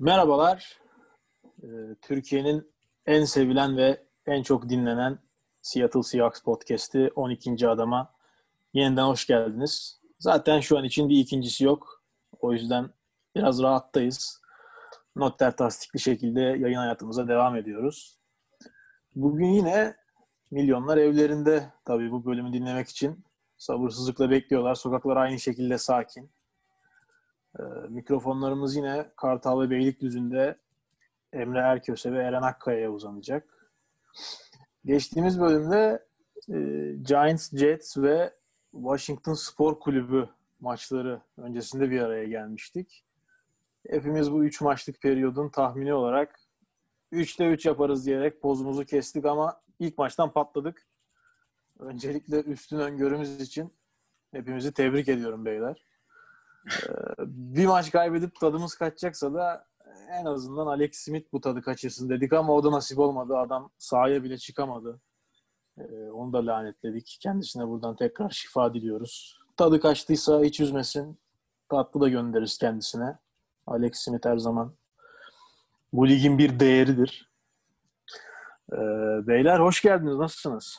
Merhabalar. Ee, Türkiye'nin en sevilen ve en çok dinlenen Seattle Seahawks podcast'i 12. adama yeniden hoş geldiniz. Zaten şu an için bir ikincisi yok. O yüzden biraz rahattayız. Notler tasdikli şekilde yayın hayatımıza devam ediyoruz. Bugün yine milyonlar evlerinde tabii bu bölümü dinlemek için sabırsızlıkla bekliyorlar. Sokaklar aynı şekilde sakin. Ee, mikrofonlarımız yine Kartal ve Beylikdüzü'nde Emre Erköse ve Eren Akkaya'ya uzanacak. Geçtiğimiz bölümde e, Giants, Jets ve Washington Spor Kulübü maçları öncesinde bir araya gelmiştik. Hepimiz bu 3 maçlık periyodun tahmini olarak 3'te 3 yaparız diyerek pozumuzu kestik ama ilk maçtan patladık. Öncelikle üstün öngörümüz için hepimizi tebrik ediyorum beyler. Ee, bir maç kaybedip tadımız kaçacaksa da en azından Alex Smith bu tadı kaçırsın dedik ama o da nasip olmadı. Adam sahaya bile çıkamadı. Ee, onu da lanetledik. Kendisine buradan tekrar şifa diliyoruz. Tadı kaçtıysa hiç üzmesin. Tatlı da göndeririz kendisine. Alex Smith her zaman bu ligin bir değeridir. Ee, beyler hoş geldiniz. Nasılsınız?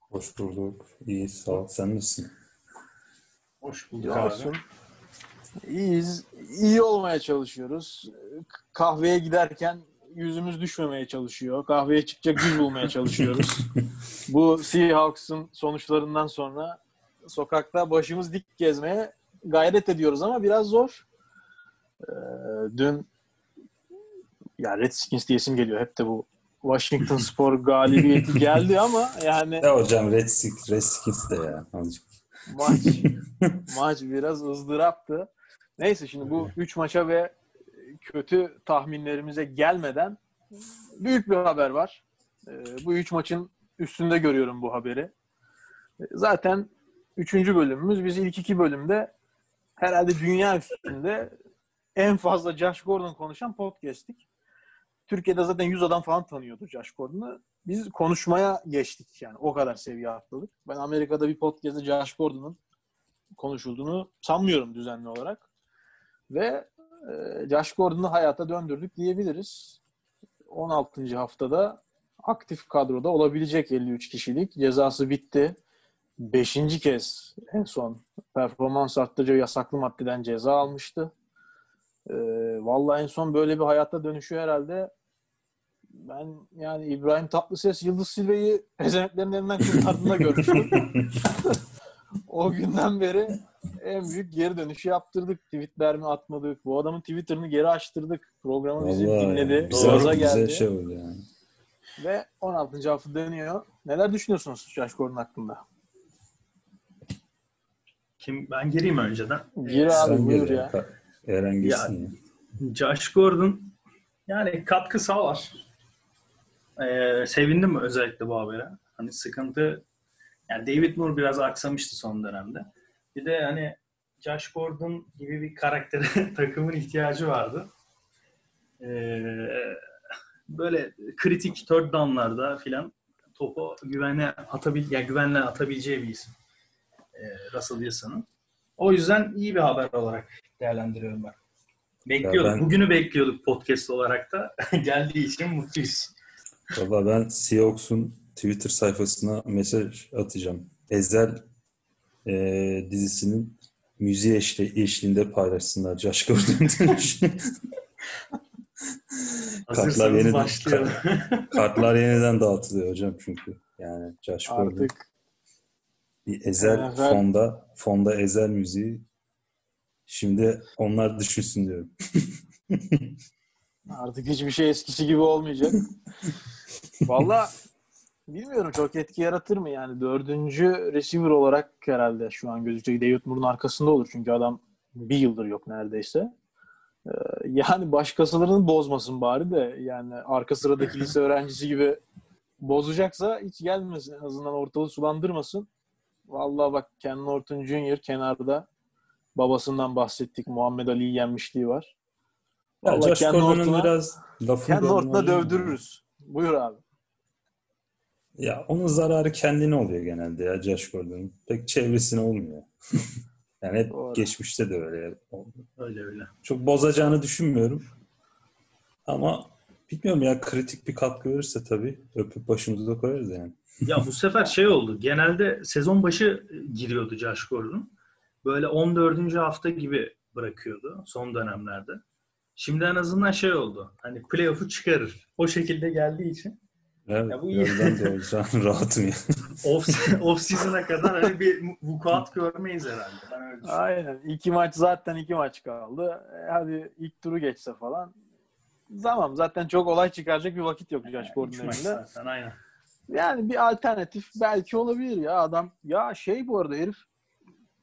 Hoş bulduk. İyi sağ ol. Sen nasılsın? Hoş bulduk abi. İyiyiz. İyi olmaya çalışıyoruz. Kahveye giderken yüzümüz düşmemeye çalışıyor. Kahveye çıkacak yüz bulmaya çalışıyoruz. Bu Seahawks'ın sonuçlarından sonra sokakta başımız dik gezmeye gayret ediyoruz ama biraz zor. Ee, dün ya Redskins diyesim geliyor. Hep de bu Washington Spor galibiyeti geldi ama yani Ya hocam Redskins, Redskins de ya. Maç maç biraz ızdıraptı. Neyse şimdi bu 3 maça ve kötü tahminlerimize gelmeden büyük bir haber var. Ee, Bu 3 maçın üstünde görüyorum bu haberi. Ee, Zaten 3. bölümümüz. Biz ilk iki bölümde herhalde dünya üstünde en fazla Josh Gordon konuşan podcast'tik. Türkiye'de zaten 100 adam falan tanıyordu Josh Gordon'u. Biz konuşmaya geçtik yani. O kadar seviye atladık. Ben Amerika'da bir podcast'te Josh Gordon'un konuşulduğunu sanmıyorum düzenli olarak. Ve e, Josh Gordon'u hayata döndürdük diyebiliriz. 16. haftada aktif kadroda olabilecek 53 kişilik. Cezası bitti. Beşinci kez en son performans arttırıcı yasaklı maddeden ceza almıştı. E, vallahi en son böyle bir hayata dönüşü herhalde ben yani İbrahim Tatlıses Yıldız Silve'yi pezevenklerin elinden kurtardığında görmüştüm. o günden beri en büyük geri dönüşü yaptırdık. Tweetler mi atmadık? Bu adamın Twitter'ını geri açtırdık. Programı bizi Vallahi dinledi. Gaza bize geldi. şey oldu yani. Ve 16. hafta dönüyor. Neler düşünüyorsunuz Josh Gordon hakkında? Kim ben gireyim önceden. Gir abi Sen buyur gir ya. Eren girsin ya. Josh Gordon yani katkı sağlar. Ee, sevindim özellikle bu habere. Hani sıkıntı yani David Moore biraz aksamıştı son dönemde. Bir de hani Josh Gordon gibi bir karaktere takımın ihtiyacı vardı. Ee, böyle kritik third down'larda filan topu güvenle atabil yani güvenle atabileceği bir isim. Ee, Russell Wilson'ın. O yüzden iyi bir haber olarak değerlendiriyorum ben. Bekliyorduk. Ben- Bugünü bekliyorduk podcast olarak da. Geldiği için mutluyuz. Valla ben Seahawks'un Twitter sayfasına mesaj atacağım. Ezel e, dizisinin müziği eşli, eşliğinde paylaşsınlar Gordon'u düşünüyorum. Kartlar yeniden, başlayalım. kartlar yeniden dağıtılıyor hocam çünkü. Yani Josh Gordon. Artık Bir ezel NFL fonda, fonda ezel müziği. Şimdi onlar düşünsün diyorum. Artık hiçbir şey eskisi gibi olmayacak. Valla bilmiyorum çok etki yaratır mı yani. Dördüncü receiver olarak herhalde şu an gözükecek. David Moore'un arkasında olur. Çünkü adam bir yıldır yok neredeyse. Ee, yani başkasılarını bozmasın bari de yani arka sıradaki lise öğrencisi gibi bozacaksa hiç gelmesin. En azından ortalığı sulandırmasın. Vallahi bak Ken Norton Jr. kenarda babasından bahsettik. Muhammed Ali'yi yenmişliği var. Ya Vallahi Josh Ken Norton'a- biraz Ken Norton'a dövdürürüz. Buyur abi. Ya onun zararı kendine oluyor genelde ya Josh Gordon'un. Pek çevresine olmuyor. yani hep Doğru. geçmişte de öyle oldu. Öyle öyle. Çok bozacağını düşünmüyorum. Ama bilmiyorum ya kritik bir katkı verirse tabii öpüp başımıza koyarız yani. Ya bu sefer şey oldu. Genelde sezon başı giriyordu Josh Gordon. Böyle 14. hafta gibi bırakıyordu son dönemlerde. Şimdi en azından şey oldu. Hani playoff'u çıkarır. O şekilde geldiği için. Evet, Ya bu yoldan da olacağım rahatım ya. Off, off season'a kadar hani bir vukuat görmeyiz herhalde. Ben öyle düşünüyorum. Aynen. İki maç zaten iki maç kaldı. E, hadi ilk turu geçse falan. Tamam zaten çok olay çıkaracak bir vakit yok Josh Gordon'un aynen. Yani bir alternatif belki olabilir ya adam. Ya şey bu arada herif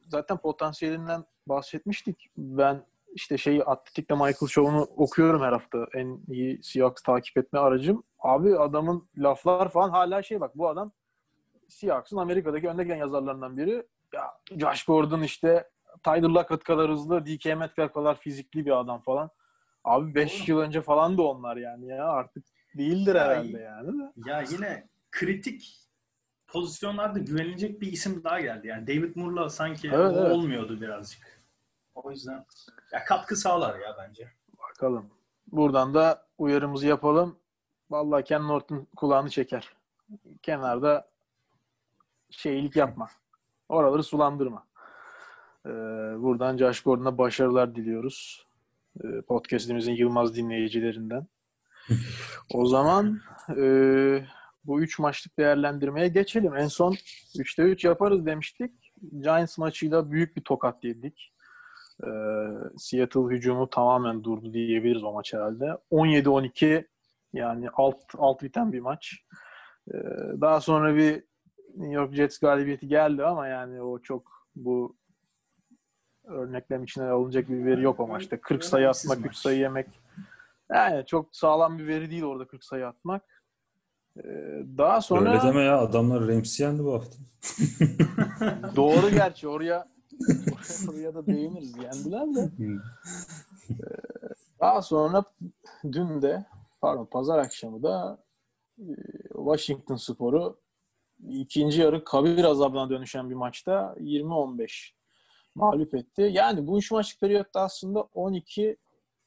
zaten potansiyelinden bahsetmiştik. Ben işte şeyi Atletik'te Michael Show'unu okuyorum her hafta. En iyi Seahawks takip etme aracım. Abi adamın laflar falan hala şey bak bu adam Seahawks'ın Amerika'daki önde gelen yazarlarından biri. Ya Josh Gordon işte Tyler Lockett kadar hızlı, DK Metcalf kadar fizikli bir adam falan. Abi 5 Doğru. yıl önce falan da onlar yani ya artık değildir Ya herhalde yani. Ya yine kritik pozisyonlarda güvenilecek bir isim daha geldi. Yani David Moore'la sanki Evet, evet. olmuyordu birazcık. O yüzden ya katkı sağlar ya bence. Bakalım. Buradan da uyarımızı yapalım. Vallahi Ken Norton kulağını çeker. Kenarda şeylik yapma. Oraları sulandırma. Ee, buradan Josh Gordon'a başarılar diliyoruz. Ee, podcast'imizin Yılmaz dinleyicilerinden. o zaman e, bu üç maçlık değerlendirmeye geçelim. En son 3'te 3 yaparız demiştik. Giants maçıyla büyük bir tokat yedik. Ee, Seattle hücumu tamamen durdu diyebiliriz o maç herhalde. 17-12 yani alt alt biten bir maç. Ee, daha sonra bir New York Jets galibiyeti geldi ama yani o çok bu örneklem içine alınacak bir veri yok o maçta. 40 sayı atmak, 3 maç. sayı yemek. Yani çok sağlam bir veri değil orada 40 sayı atmak. Ee, daha sonra Öyle deme ya adamlar Rams'i yendi bu hafta. doğru gerçi oraya oraya da değiniriz yendiler de. Daha sonra dün de pardon pazar akşamı da e, Washington Sporu ikinci yarı kabir azabına dönüşen bir maçta 20-15 mağlup etti. Yani bu üç maçlık periyotta aslında 12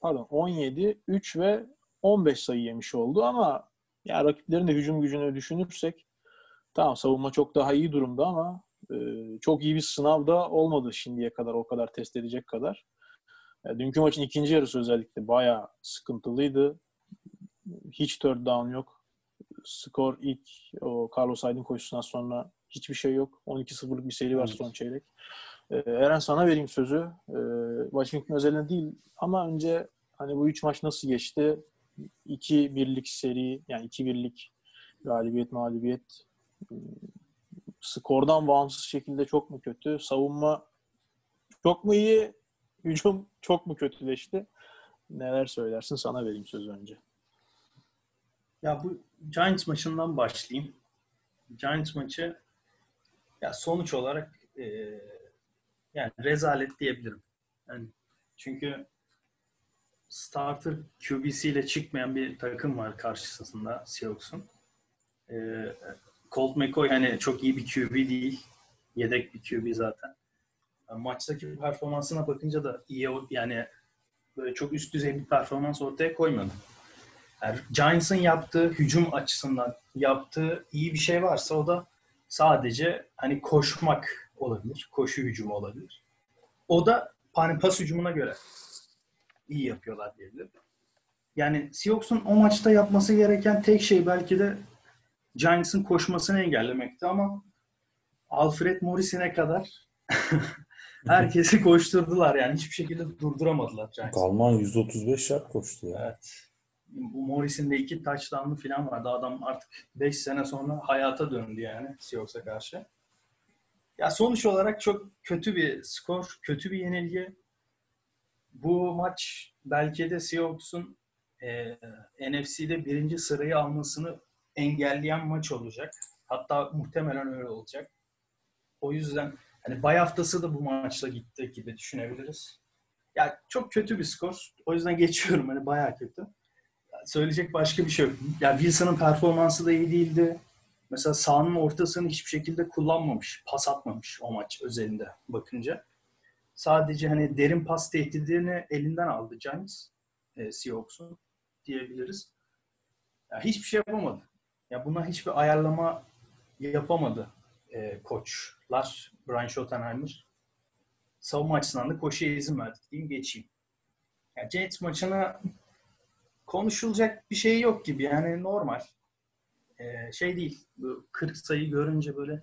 pardon 17, 3 ve 15 sayı yemiş oldu ama ya rakiplerin de hücum gücünü düşünürsek tamam savunma çok daha iyi durumda ama e, çok iyi bir sınav da olmadı şimdiye kadar o kadar test edecek kadar. Ya, dünkü maçın ikinci yarısı özellikle bayağı sıkıntılıydı. Hiç third down yok. Skor ilk o Carlos Hyde'in koşusundan sonra hiçbir şey yok. 12-0'lık bir seri var Evet. son çeyrek. Ee, Eren sana vereyim sözü. Ee, Washington özelinde değil ama önce hani bu üç maç nasıl geçti? 2-1'lik seri yani 2-1'lik galibiyet mağlubiyet skordan bağımsız şekilde çok mu kötü? Savunma çok mu iyi? Hücum çok mu kötüleşti? Neler söylersin? Sana vereyim sözü önce. Ya bu Giants maçından başlayayım. Giants maçı ya sonuç olarak e, yani rezalet diyebilirim. Yani çünkü starter QB'si ile çıkmayan bir takım var karşısında Seahawks'un. E, Colt McCoy hani çok iyi bir QB değil. Yedek bir QB zaten. Yani maçtaki performansına bakınca da iyi yani böyle çok üst düzey bir performans ortaya koymadı. Yani Giants'ın yaptığı hücum açısından yaptığı iyi bir şey varsa o da sadece hani koşmak olabilir. Koşu hücumu olabilir. O da hani pas hücumuna göre iyi yapıyorlar diyebilirim. Yani Seahawks'un o maçta yapması gereken tek şey belki de Giants'ın koşmasını engellemekti ama Alfred Morris'ine kadar herkesi koşturdular yani hiçbir şekilde durduramadılar Giants'ı. Kalman 135 yard koştu ya. Evet. Bu Morris'in de iki touchdown'lı falan vardı. Adam artık 5 sene sonra hayata döndü yani Seahawks'a karşı. Ya sonuç olarak çok kötü bir skor, kötü bir yenilgi. Bu maç belki de Seahawks'un e, NFC'de birinci sırayı almasını engelleyen maç olacak. Hatta muhtemelen öyle olacak. O yüzden hani bay haftası da bu maçla gitti gibi düşünebiliriz. Ya çok kötü bir skor. O yüzden geçiyorum hani bayağı kötü. Söyleyecek başka bir şey yok. Ya Wilson'ın performansı da iyi değildi. Mesela sahanın ortasını hiçbir şekilde kullanmamış, pas atmamış o maç özelinde bakınca. Sadece hani derin pas tehdidini elinden aldı Giants, e, Seahawks'un. diyebiliriz. Ya hiçbir şey yapamadı. Ya buna hiçbir ayarlama yapamadı e, koçlar. Brian Schottenheimer. Savunma açısından da koşuya izin verdik diyeyim geçeyim. Ya Jets maçına konuşulacak bir şey yok gibi. Yani normal. Ee, şey değil. Bu 40 sayı görünce böyle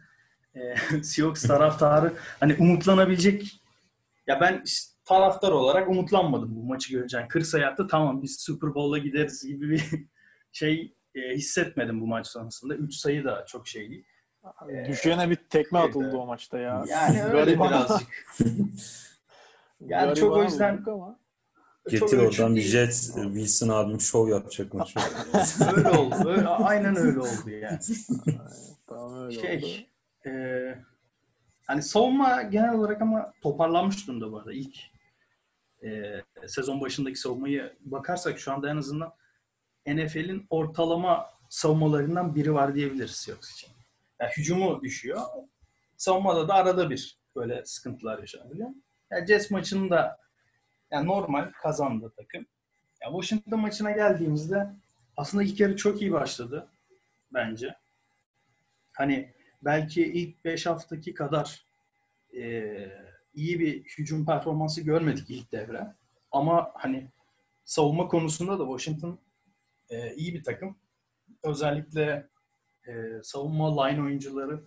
e, Seahawks taraftarı hani umutlanabilecek ya ben işte taraftar olarak umutlanmadım bu maçı. Yani 40 sayı attı tamam biz Super Bowl'a gideriz gibi bir şey e, hissetmedim bu maç sonrasında. 3 sayı da çok şey değil. Düşene bir tekme atıldı o maçta ya. Yani öyle birazcık. Yani çok o yüzden- ama. Getir oradan bir. Jet Wilson abim şov yapacak maç. öyle oldu. Öyle, aynen öyle oldu yani. Tamam öyle oldu. şey e, hani savunma genel olarak ama toparlanmış durumda bu arada. İlk e, sezon başındaki savunmayı bakarsak şu anda en azından NFL'in ortalama savunmalarından biri var diyebiliriz Seahawks için. Yani hücumu düşüyor. Savunmada da arada bir böyle sıkıntılar yaşanabiliyor. Yani Jets maçını da yani normal kazandı takım. Ya Washington maçına geldiğimizde aslında ilk yarı çok iyi başladı bence. Hani belki ilk 5 haftaki kadar e, iyi bir hücum performansı görmedik ilk devre. Ama hani savunma konusunda da Washington e, iyi bir takım. Özellikle e, savunma line oyuncuları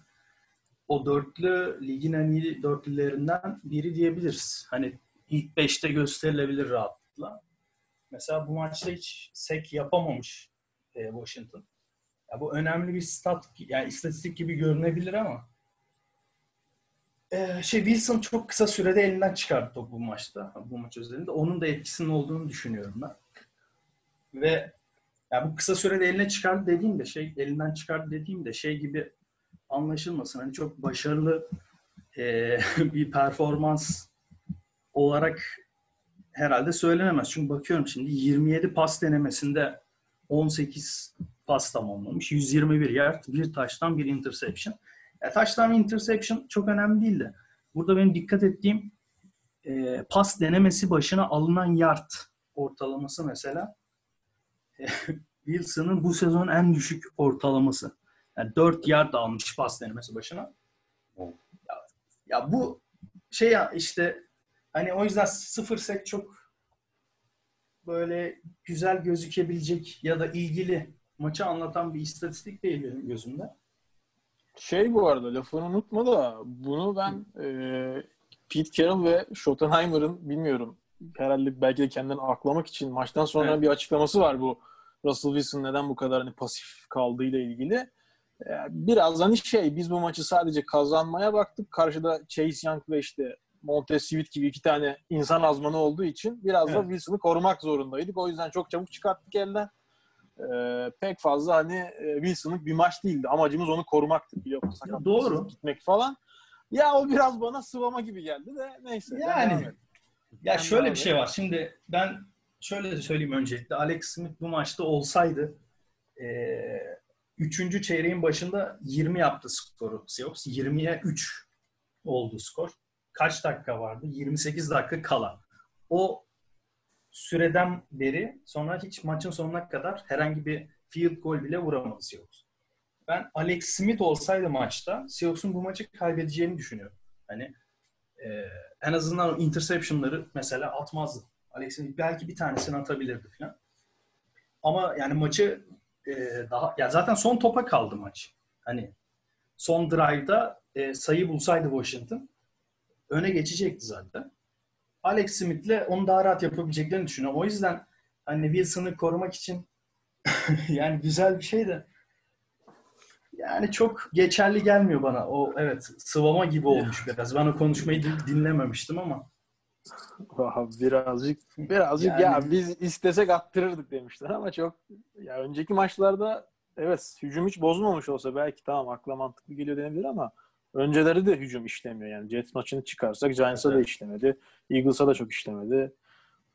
o dörtlü ligin en iyi dörtlülerinden biri diyebiliriz. Hani ilk 5'te gösterilebilir rahatlıkla. Mesela bu maçta hiç sek yapamamış e, Washington. Ya bu önemli bir stat, yani istatistik gibi görünebilir ama ee, şey Wilson çok kısa sürede elinden çıkardı topu bu maçta, bu maç özelinde. Onun da etkisinin olduğunu düşünüyorum ben. Ve ya bu kısa sürede eline çıkardı dediğim de şey, elinden çıkardı dediğim de şey gibi anlaşılmasın. Hani çok başarılı e, bir performans olarak herhalde söylenemez. Çünkü bakıyorum şimdi 27 pas denemesinde 18 pas tamamlamış. 121 yard, bir taştan bir interception. Ya taştan interception çok önemli değil de. Burada benim dikkat ettiğim e, pas denemesi başına alınan yard ortalaması mesela e, Wilson'ın bu sezon en düşük ortalaması. Yani 4 yard almış pas denemesi başına. Ya, ya bu şey ya işte hani o yüzden sıfır sek çok böyle güzel gözükebilecek ya da ilgili maçı anlatan bir istatistik değil benim gözümde. Şey bu arada lafını unutma da bunu ben e, Pete Carroll ve Schottenheimer'ın bilmiyorum herhalde belki de kendilerini aklamak için maçtan sonra Evet. bir açıklaması var bu Russell Wilson neden bu kadar hani pasif kaldığıyla ilgili. E, biraz hani şey biz bu maçı sadece kazanmaya baktık. Karşıda Chase Young ve işte Montez Sweat gibi iki tane insan azmanı olduğu için biraz da Evet. Wilson'ı korumak zorundaydık. O yüzden çok çabuk çıkarttık elden. Ee, pek fazla hani e, Wilson'lık bir maç değildi. Amacımız onu korumaktı. Sakatlıksız doğru. gitmek falan. Ya o biraz bana sıvama gibi geldi de neyse. Yani. Ya Ben şöyle bir şey var. Şimdi ben şöyle söyleyeyim öncelikle. Alex Smith bu maçta olsaydı eee üçüncü çeyreğin başında 20 yaptı skoru Seahawks. 20'ye 3 oldu skor. Kaç dakika vardı? 28 dakika kala. O süreden beri sonra hiç maçın sonuna kadar herhangi bir field goal bile vuramadı Seahawks. Ben Alex Smith olsaydı maçta Seahawks'un bu maçı kaybedeceğini düşünüyorum. Hani e, en azından interception'ları mesela atmazdı. Alex Smith belki bir tanesini atabilirdi falan. Ama yani maçı e, daha ya zaten son topa kaldı maç. Hani son drive'da e, sayı bulsaydı Washington öne geçecekti zaten. Alex Smith'le onu daha rahat yapabileceklerini düşünüyorum. O yüzden hani Wilson'ı korumak için yani güzel bir şey de yani çok geçerli gelmiyor bana. O evet sıvama gibi olmuş biraz. Ben o konuşmayı din- dinlememiştim ama. Birazcık birazcık Yani- ya biz istesek attırırdık demişler ama çok ya önceki maçlarda evet hücum hiç bozmamış olsa belki tamam akla mantıklı geliyor denebilir ama önceleri de hücum işlemiyor yani. Jets maçını çıkarsak Giants'a da Evet. işlemedi. Eagles'a da çok işlemedi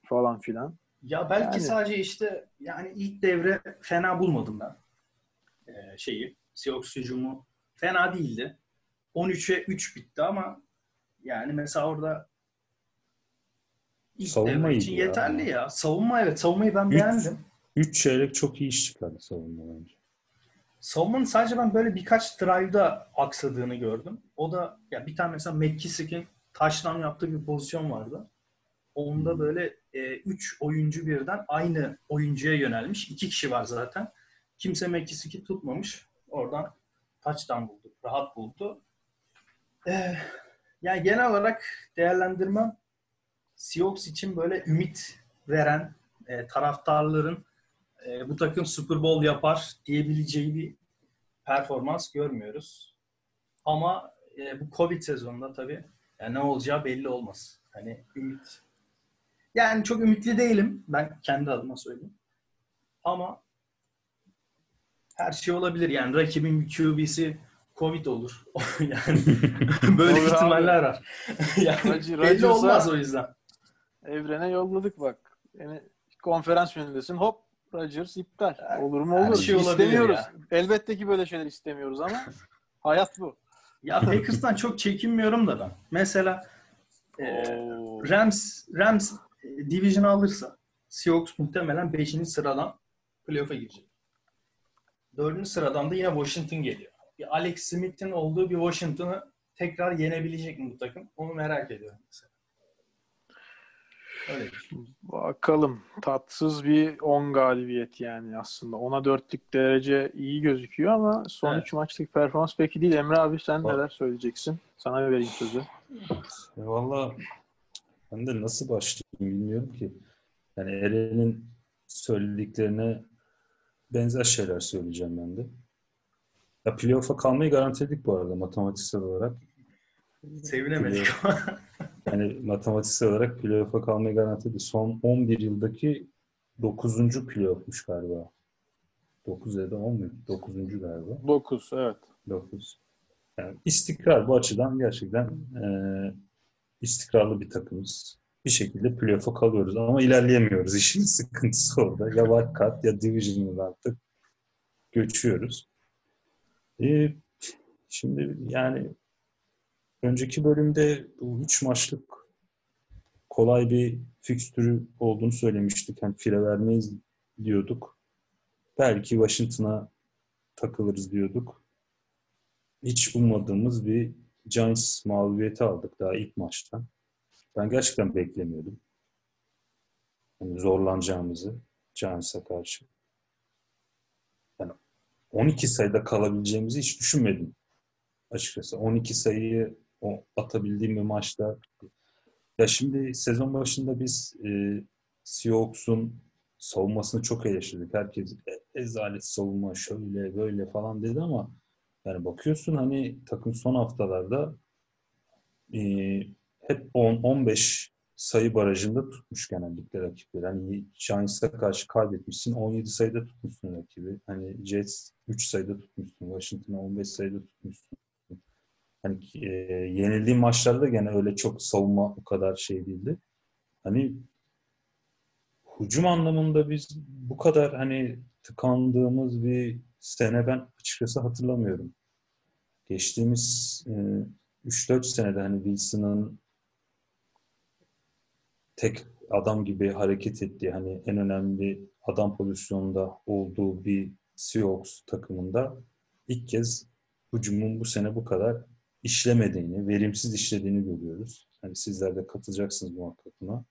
falan filan. Ya belki Yani- sadece işte yani ilk devre fena bulmadım ben. Ee, şeyi Seahawks hücumu fena değildi. 13'e 3 bitti ama yani mesela orada ilk Savunma için ya. yeterli ya. Savunma evet savunmayı ben Üç- beğendim. 3 çeyrek çok iyi iş çıkardı savunma bence. Savunmanın sadece ben böyle birkaç drive'da aksadığını gördüm. O da ya bir tane mesela McKissick'in taştan yaptığı bir pozisyon vardı. Onda böyle 3 e, oyuncu birden aynı oyuncuya yönelmiş. İki kişi var zaten. Kimse McKissick'i tutmamış. Oradan taçtan buldu. Rahat buldu. Ee, yani genel olarak değerlendirmem Seahawks için böyle ümit veren e, taraftarların e, bu takım Super Bowl yapar diyebileceği bir performans görmüyoruz. Ama e, bu Covid sezonunda tabii yani ne olacağı belli olmaz. Hani ümit. Yani çok ümitli değilim. Ben kendi adıma söyleyeyim. Ama her şey olabilir. Yani rakibin QB'si Covid olur. yani böyle olur ihtimaller abi. var. yani Racı, belli olmaz o yüzden. Evrene yolladık bak. Yani konferans yönündesin. Hop Rodgers iptal. Olur mu olur. Şey istemiyoruz. Ya. Elbette ki böyle şeyler istemiyoruz ama hayat bu. Ya Packers'tan çok çekinmiyorum da ben. Mesela e, Rams Rams division alırsa Seahawks muhtemelen 5. sıradan playoff'a girecek. 4. sıradan da yine Washington geliyor. Bir Alex Smith'in olduğu bir Washington'ı tekrar yenebilecek mi bu takım? Onu merak ediyorum mesela. Öyle Bakalım. Tatsız bir 10 galibiyet yani aslında. Ona dörtlük derece iyi gözüküyor ama son 3 evet. maçlık performans peki değil. Emre abi sen Bak. neler söyleyeceksin? Sana vereyim sözü. Valla ben de nasıl başlayayım bilmiyorum ki. Yani Eren'in söylediklerine benzer şeyler söyleyeceğim ben de. Ya playoff'a kalmayı garantiledik bu arada matematiksel olarak. Sevinemedik ama. yani matematiksel olarak playoff'a kalmayı garantiledi. Son 11 yıldaki 9. playoff'muş galiba. 9 ya da 10 mu? 9. galiba. 9 evet. 9. Yani istikrar bu açıdan gerçekten e, istikrarlı bir takımız. Bir şekilde playoff'a kalıyoruz ama ilerleyemiyoruz. İşin sıkıntısı orada. Ya var kat ya division'dan artık göçüyoruz. E, şimdi yani önceki bölümde bu üç maçlık kolay bir fikstürü olduğunu söylemiştik. Yani fire vermeyiz diyorduk. Belki Washington'a takılırız diyorduk. Hiç ummadığımız bir Giants mağlubiyeti aldık daha ilk maçtan. Ben gerçekten beklemiyordum. Yani zorlanacağımızı Giants'a karşı. Yani 12 sayıda kalabileceğimizi hiç düşünmedim açıkçası. 12 sayıyı o atabildiğim bir maçta. Ya şimdi sezon başında biz e, Seahawks'un savunmasını çok eleştirdik. Herkes e, ezalet savunma şöyle böyle falan dedi ama yani bakıyorsun hani takım son haftalarda e, hep 10-15 sayı barajında tutmuş genellikle rakipleri. Hani Giants'a karşı kaybetmişsin. 17 sayıda tutmuşsun rakibi. Hani Jets 3 sayıda tutmuşsun. Washington'a 15 sayıda tutmuşsun. Hani e, yenildiğim maçlarda gene öyle çok savunma o kadar şey değildi. Hani hücum anlamında biz bu kadar hani tıkandığımız bir sene ben açıkçası hatırlamıyorum. Geçtiğimiz e, 3-4 senede hani Wilson'ın tek adam gibi hareket ettiği hani en önemli adam pozisyonunda olduğu bir Seahawks takımında ilk kez hücumun bu sene bu kadar işlemediğini, verimsiz işlediğini görüyoruz. Hani sizler de katılacaksınız muhakkak buna.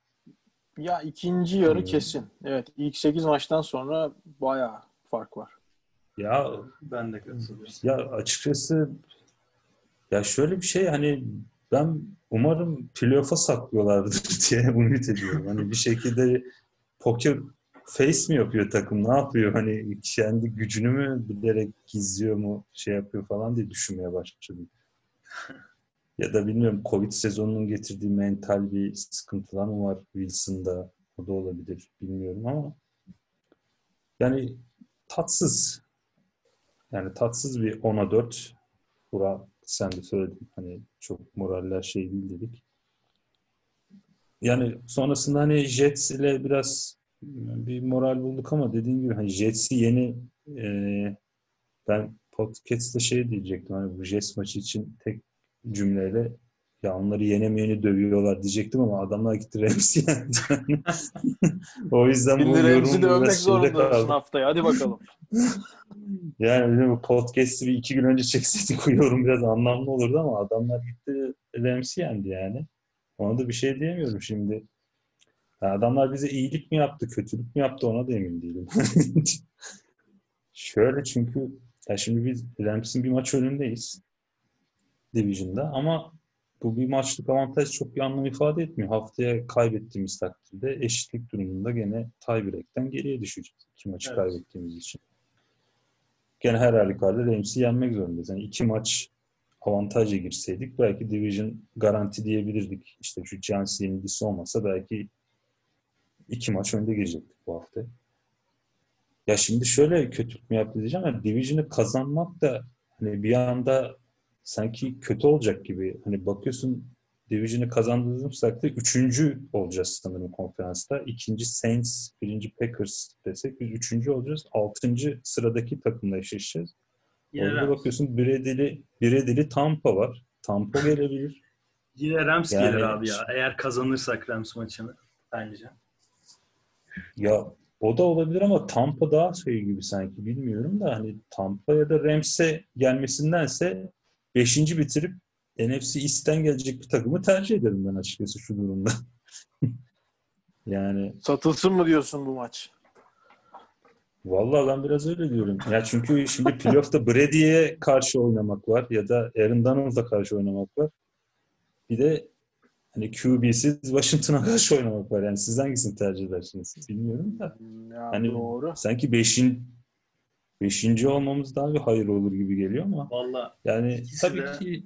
Ya ikinci yarı hmm. kesin. Evet ilk 8 maçtan sonra bayağı fark var. Ya ben de katılıyorum. Ya açıkçası ya şöyle bir şey hani ben umarım playoff'a saklıyorlardır diye ümit ediyorum. Hani bir şekilde poker face mi yapıyor takım? Ne yapıyor? Hani kendi gücünü mü bilerek gizliyor mu? Şey yapıyor falan diye düşünmeye başladım. Ya da bilmiyorum Covid sezonunun getirdiği mental bir sıkıntılar mı var Wilson'da? O da olabilir. Bilmiyorum ama yani tatsız. Yani tatsız bir 10'a 4. Bura sen de söyledin. Hani çok moraller şey değil dedik. Yani sonrasında hani Jets ile biraz bir moral bulduk ama dediğim gibi hani Jets'i yeni e, ben podcast'te şey diyecektim. Hani bu Jets maçı için tek cümleyle ya onları yenemeyeni dövüyorlar diyecektim ama adamlar gitti Rams'i yendi. o yüzden bu Şimdi Rams'i de övmek zorundasın kaldı. haftaya. Hadi bakalım. Yani bu podcast'i bir iki gün önce çekseydik bu yorum biraz anlamlı olurdu ama adamlar gitti Rams'i yendi yani. Ona da bir şey diyemiyorum şimdi. Ya adamlar bize iyilik mi yaptı, kötülük mü yaptı ona da emin değilim. Şöyle çünkü ya şimdi biz Rams'in bir maç önündeyiz. Division'da ama bu bir maçlık avantaj çok bir anlam ifade etmiyor. Haftaya kaybettiğimiz takdirde eşitlik durumunda gene tiebreak'ten geriye düşeceğiz. İki maçı Evet. kaybettiğimiz için. Gene her halükarda Rams'i yenmek zorundayız. Yani iki maç avantajla girseydik belki Division garanti diyebilirdik. İşte şu Giants yenilgisi olmasa belki iki maç önde girecektik bu hafta. Ya şimdi şöyle kötülük mü yaptı diyeceğim. Yani Division'ı kazanmak da hani bir anda sanki kötü olacak gibi. Hani bakıyorsun Division'ı kazandığımız takdirde üçüncü olacağız sanırım konferansta. İkinci Saints, birinci Packers desek biz üçüncü olacağız. Altıncı sıradaki takımla eşleşeceğiz. Yine Orada Rams, bakıyorsun Biredili, Biredili Tampa var. Tampa gelebilir. yine Rams Yani- gelir abi ya. Eğer kazanırsak Rams maçını bence. Ya o da olabilir ama Tampa daha şey gibi sanki bilmiyorum da hani Tampa ya da Rams'e gelmesindense 5. bitirip NFC East'ten gelecek bir takımı tercih ederim ben açıkçası şu durumda. yani Satılsın mı diyorsun bu maç? vallahi ben biraz öyle diyorum. Ya çünkü şimdi playoff'ta Brady'ye karşı oynamak var ya da Aaron Donald'a karşı oynamak var. Bir de hani QB'siz Washington'a karşı oynamak var. Yani siz hangisini tercih edersiniz? Bilmiyorum da. Ya Hani doğru. sanki beşin beşinci olmamız daha bir hayır olur gibi geliyor ama Valla yani tabii de- ki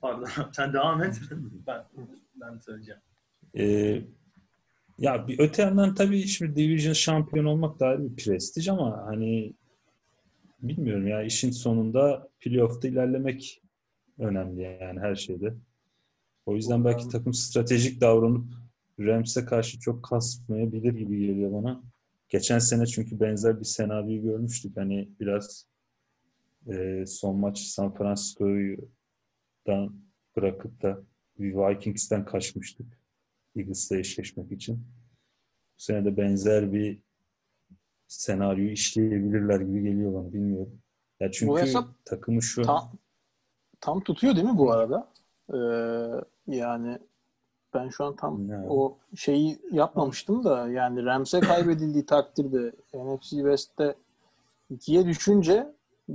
pardon sen devam et. ben, ben söyleyeceğim. e, ya bir öte yandan tabii şimdi division şampiyon olmak da ayrı bir prestij ama hani bilmiyorum ya işin sonunda playoff'ta ilerlemek önemli yani her şeyde. O yüzden belki takım stratejik davranıp Rams'e karşı çok kasmayabilir gibi geliyor bana. Geçen sene çünkü benzer bir senaryoyu görmüştük. Hani biraz e, son maç San Francisco'dan bırakıp da Vikings'ten kaçmıştık. Eagles'la eşleşmek için. Bu sene de benzer bir senaryoyu işleyebilirler gibi geliyor bana. Bilmiyorum. Ya çünkü hesap takımı şu Tam, tam tutuyor değil mi bu arada? Ee, yani ben şu an tam Ne? o şeyi yapmamıştım da yani Rams'e kaybedildiği takdirde NFC West'te ikiye düşünce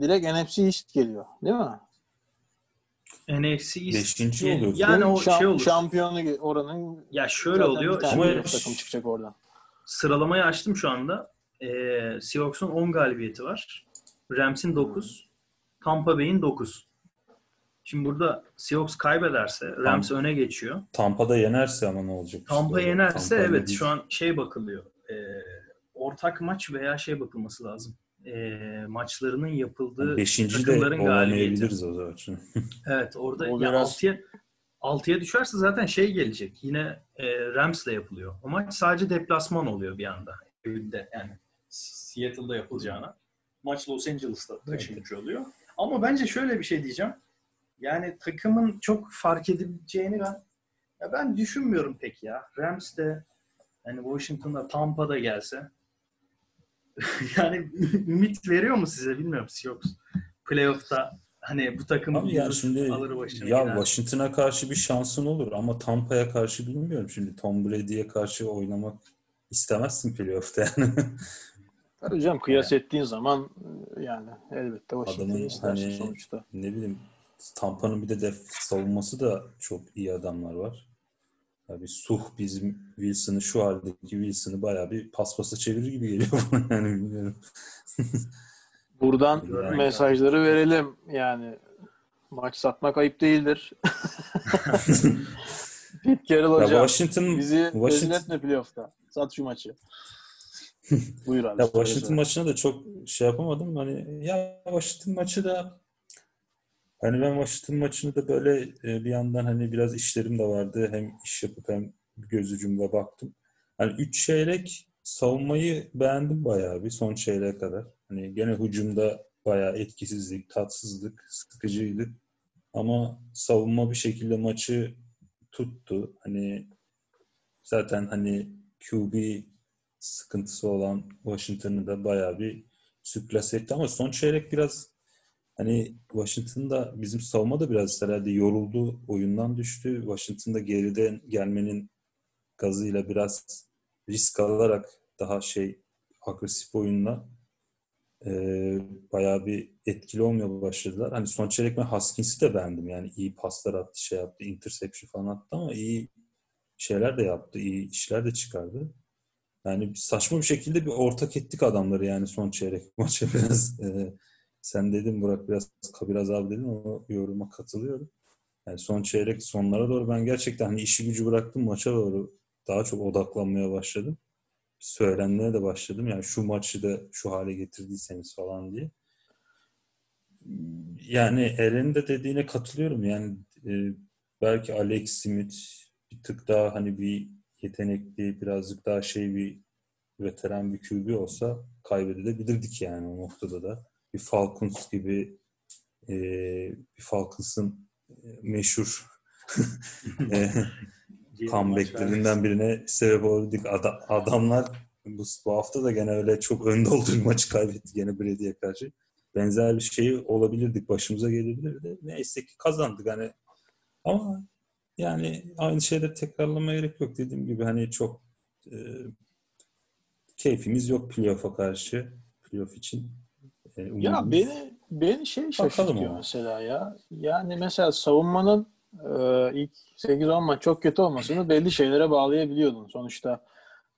direkt NFC East geliyor. Değil mi? NFC East. Beşinci oluyoruz. Yani o Şam- şey olur. Şampiyonu oranın Ya şöyle oluyor. bir tane takım çıkacak oradan. sıralamayı açtım şu anda. Ee, Seahawks'un 10 galibiyeti var. Rams'in 9. Tampa Bay'in 9. Şimdi burada Seahawks kaybederse Rams öne geçiyor. Tampa'da yenerse ama ne olacak? Tampa işte? yenerse Tampa evet şu an şey bakılıyor. Ee, ortak maç veya şey bakılması lazım. Ee, maçlarının yapıldığı Beşinci de takımların galibiyeti. olamayabiliriz o zaman. Evet orada O ya biraz- 6'ya 6'ya düşerse zaten şey gelecek. Yine e, Rams'le yapılıyor. O maç sadece deplasman oluyor bir anda. Evinde yani Seattle'da yapılacağına. Maç Los Angeles'ta taşınmış oluyor. Ama bence şöyle bir şey diyeceğim. Yani takımın çok fark edileceğini ben ya ben düşünmüyorum pek ya. Rams de yani Washington'da Tampa'da gelse yani ümit veriyor mu size bilmiyorum Seahawks. Playoff'ta hani bu takım Abi yani şimdi alır başını ya gider. Washington'a karşı bir şansın olur ama Tampa'ya karşı bilmiyorum. Şimdi Tom Brady'ye karşı oynamak istemezsin playoff'ta yani. Tabii canım kıyas ettiğin zaman yani elbette Washington'ı istersin hani- sonuçta. ne bileyim Tampa'nın bir de def savunması da çok iyi adamlar var. Abi Suh bizim Wilson'ı şu haldeki Wilson'ı bayağı bir paspasa çevirir gibi geliyor bana yani bilmiyorum. Buradan Yani- mesajları verelim. Yani maç satmak ayıp değildir. Pete Carroll Ya hocam Washington bizi rezil Washington, etme playoff'ta. Sat şu maçı. Buyur abi. ya Washington maçına da çok şey yapamadım. Hani ya Washington maçı da hani ben Washington maçını da böyle e, bir yandan hani biraz işlerim de vardı. Hem iş yapıp hem göz ucumda baktım. Hani üç çeyrek savunmayı beğendim bayağı bir son çeyreğe kadar. Hani gene hücumda bayağı etkisizlik, tatsızlık, sıkıcıylık. Ama savunma bir şekilde maçı tuttu. Hani zaten hani QB sıkıntısı olan Washington'ı da bayağı bir sürklas etti ama son çeyrek biraz hani Washington'da bizim savunma da biraz herhalde yoruldu. Oyundan düştü. Washington'da geriden gelmenin gazıyla biraz risk alarak daha şey agresif oyunla e, bayağı bir etkili olmaya başladılar. Hani son çeyrek ben Haskins'i de beğendim. Yani iyi paslar attı, şey yaptı, interception falan attı ama iyi şeyler de yaptı, iyi işler de çıkardı. Yani saçma bir şekilde bir ortak ettik adamları yani son çeyrek maça biraz. E, sen dedin Burak biraz biraz abi dedin o yoruma katılıyorum. Yani son çeyrek sonlara doğru ben gerçekten hani işi gücü bıraktım maça doğru daha çok odaklanmaya başladım. Söylenmeye de başladım. Yani şu maçı da şu hale getirdiyseniz falan diye. Yani Eren'in de dediğine katılıyorum. Yani e, belki Alex Smith bir tık daha hani bir yetenekli, birazcık daha şey bir veteran bir QB olsa kaybedebilirdik yani o noktada da. Bir Falcons gibi e, bir Falcons'ın meşhur e, comebacklerinden birine sebep olabildik. Ad- adamlar bu, bu hafta da gene öyle çok önde olduğu maçı kaybetti gene Brady'ye karşı. Benzer bir şey olabilirdik. Başımıza gelebilirdi. Neyse ki kazandık. Hani ama yani aynı şeyleri tekrarlamaya gerek yok. Dediğim gibi hani çok e, keyfimiz yok playoff'a karşı. Playoff için. E, ya beni beni şey şaşırtıyor mesela ya. Yani mesela savunmanın e, ilk 8-10 maç çok kötü olmasını belli şeylere bağlayabiliyordun. Sonuçta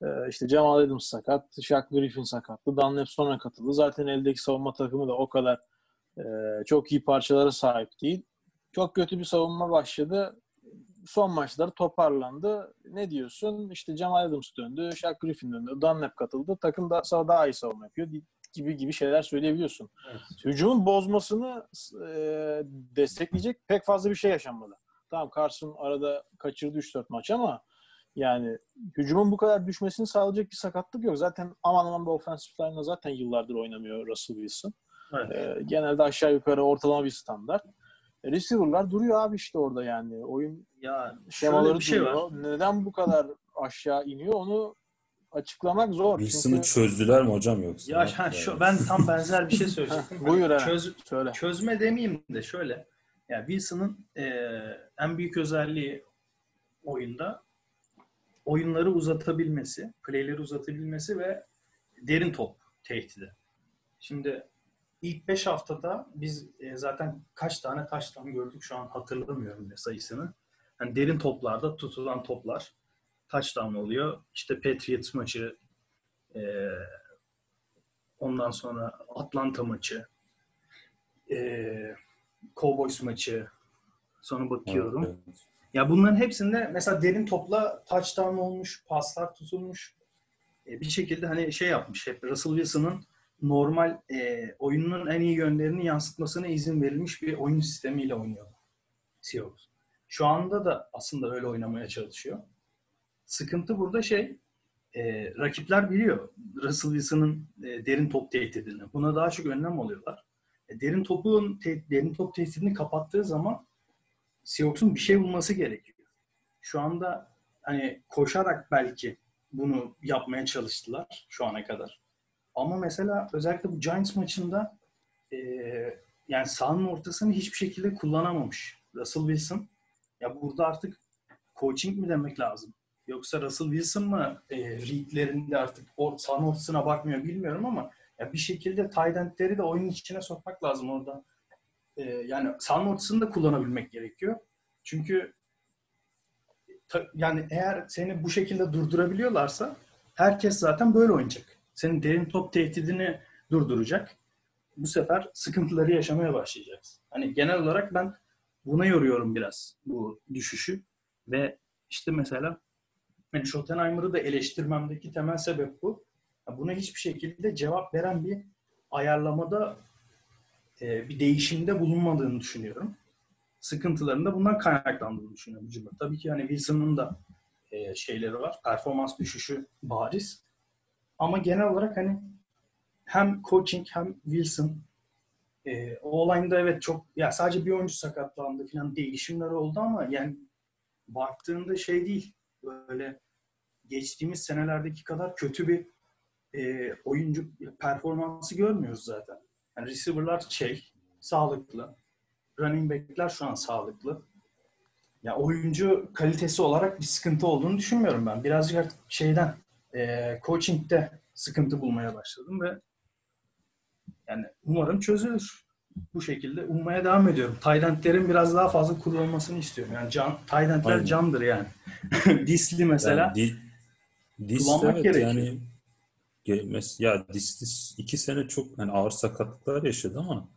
e, işte Jamal Adams sakat, Shaq Griffin sakattı, Dunlap sonra katıldı. Zaten eldeki savunma takımı da o kadar e, çok iyi parçalara sahip değil. Çok kötü bir savunma başladı. Son maçları toparlandı. Ne diyorsun? İşte Jamal Adams döndü, Shaq Griffin döndü, Dunlap katıldı. Takım da daha iyi savunma yapıyor gibi gibi şeyler söyleyebiliyorsun. Evet. Hücumun bozmasını e, destekleyecek pek fazla bir şey yaşanmadı. Tamam Carson arada kaçırdı 3-4 maç ama yani hücumun bu kadar düşmesini sağlayacak bir sakatlık yok. Zaten aman aman bir offensive line'la zaten yıllardır oynamıyor Russell Wilson. Evet. Ee, genelde aşağı yukarı ortalama bir standart. E, receiver'lar duruyor abi işte orada yani. Oyun ya şemaları şey duruyor. Var. Neden bu kadar aşağı iniyor onu açıklamak zor. Wilson'ı çünkü... çözdüler mi hocam yoksa? Ya yani şu, ben tam benzer bir şey söyleyecektim. Buyur Çöz, Söyle. Çözme demeyeyim de şöyle. Yani Wilson'ın e, en büyük özelliği oyunda oyunları uzatabilmesi, playleri uzatabilmesi ve derin top tehdidi. Şimdi ilk 5 haftada biz e, zaten kaç tane taştan gördük şu an hatırlamıyorum bile sayısını. Yani derin toplarda tutulan toplar touchdown oluyor. İşte Patriots maçı, e, ondan sonra Atlanta maçı, e, Cowboys maçı, sonra bakıyorum. Evet. Ya bunların hepsinde mesela derin topla touchdown olmuş, paslar tutulmuş. E, bir şekilde hani şey yapmış hep Russell Wilson'ın normal e, oyunun en iyi yönlerini yansıtmasına izin verilmiş bir oyun sistemiyle oynuyor Seahawks. Şu anda da aslında öyle oynamaya çalışıyor. Sıkıntı burada şey, e, rakipler biliyor Russell Wilson'ın e, derin top tehdidini. Buna daha çok önlem alıyorlar. E, derin topun te, derin top tehdidini kapattığı zaman Seahawks'un bir şey bulması gerekiyor. Şu anda hani koşarak belki bunu yapmaya çalıştılar şu ana kadar. Ama mesela özellikle bu Giants maçında e, yani sahanın ortasını hiçbir şekilde kullanamamış Russell Wilson. Ya burada artık coaching mi demek lazım? Yoksa Russell Wilson mı e, readlerinde artık or, sahanın ortasına bakmıyor bilmiyorum ama ya bir şekilde tight de oyunun içine sokmak lazım orada. E, yani sahanın ortasını da kullanabilmek gerekiyor. Çünkü ta, yani eğer seni bu şekilde durdurabiliyorlarsa herkes zaten böyle oynayacak. Senin derin top tehdidini durduracak. Bu sefer sıkıntıları yaşamaya başlayacaksın. Hani genel olarak ben buna yoruyorum biraz bu düşüşü ve işte mesela yani Schottenheimer'ı da eleştirmemdeki temel sebep bu. Buna hiçbir şekilde cevap veren bir ayarlamada e, bir değişimde bulunmadığını düşünüyorum. Sıkıntılarının da bundan kaynaklandığını düşünüyorum Cuma. Tabii ki hani Wilson'ın da e, şeyleri var. Performans düşüşü bariz. Ama genel olarak hani hem coaching hem Wilson e, o olayında evet çok ya sadece bir oyuncu sakatlandı falan değişimler oldu ama yani baktığında şey değil böyle geçtiğimiz senelerdeki kadar kötü bir e, oyuncu performansı görmüyoruz zaten. Yani receiver'lar şey sağlıklı. Running back'ler şu an sağlıklı. Ya oyuncu kalitesi olarak bir sıkıntı olduğunu düşünmüyorum ben. Birazcık artık şeyden e, coaching'de sıkıntı bulmaya başladım ve yani umarım çözülür. Bu şekilde ummaya devam ediyorum. Taydentlerin biraz daha fazla kullanılmasını istiyorum. Yani can, Taydentler candır yani. Disli mesela. Yani di, dis Kullanmak evet gerekiyor. yani ya Dislis iki sene çok hani ağır sakatlıklar yaşadı ama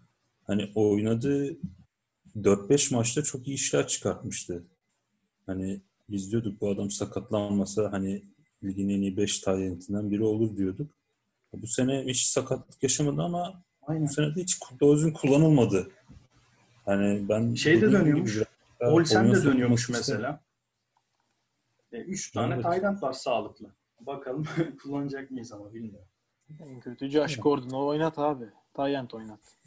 hani oynadığı 4-5 maçta çok iyi işler çıkartmıştı. Hani biz diyorduk bu adam sakatlanmasa hani ligin en iyi 5 talentinden biri olur diyorduk. Bu sene hiç sakatlık yaşamadı ama Aynen. bu sene de hiç dozun kullanılmadı. Hani ben Şey de dönüyormuş. Olsen de dönüyormuş mesela. E, üç tane Evet. Tayland var sağlıklı. Bakalım kullanacak mıyız ama bilmiyorum. En kötü Josh Gordon. O oynat abi. Tayyent oynat.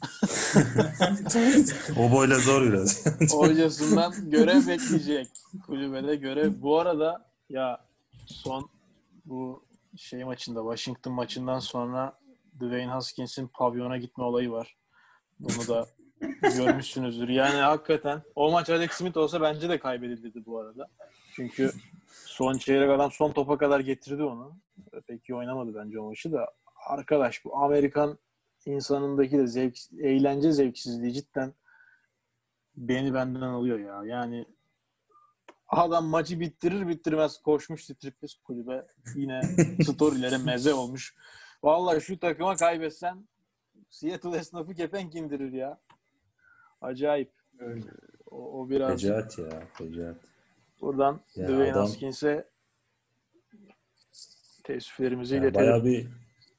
O boyla zor biraz. Hocasından görev bekleyecek. Kulübede görev. Bu arada ya son bu şey maçında Washington maçından sonra Dwayne Haskins'in pavyona gitme olayı var. Bunu da görmüşsünüzdür. Yani hakikaten o maç Alex Smith olsa bence de kaybedilirdi bu arada. Çünkü son çeyrek adam son topa kadar getirdi onu. Pek iyi oynamadı bence o maçı da. Arkadaş bu Amerikan insanındaki de zevk, eğlence zevksizliği cidden beni benden alıyor ya. Yani adam maçı bittirir bittirmez koşmuş striptiz kulübe. Yine storylere meze olmuş. Vallahi şu takıma kaybetsen Seattle esnafı kepenk indirir ya. Acayip. Öyle. O, o biraz Fecaat ya, fecaat. Buradan Ya Dwayne adam- Haskins'e teessüflerimizi Yani iletelim. bayağı bir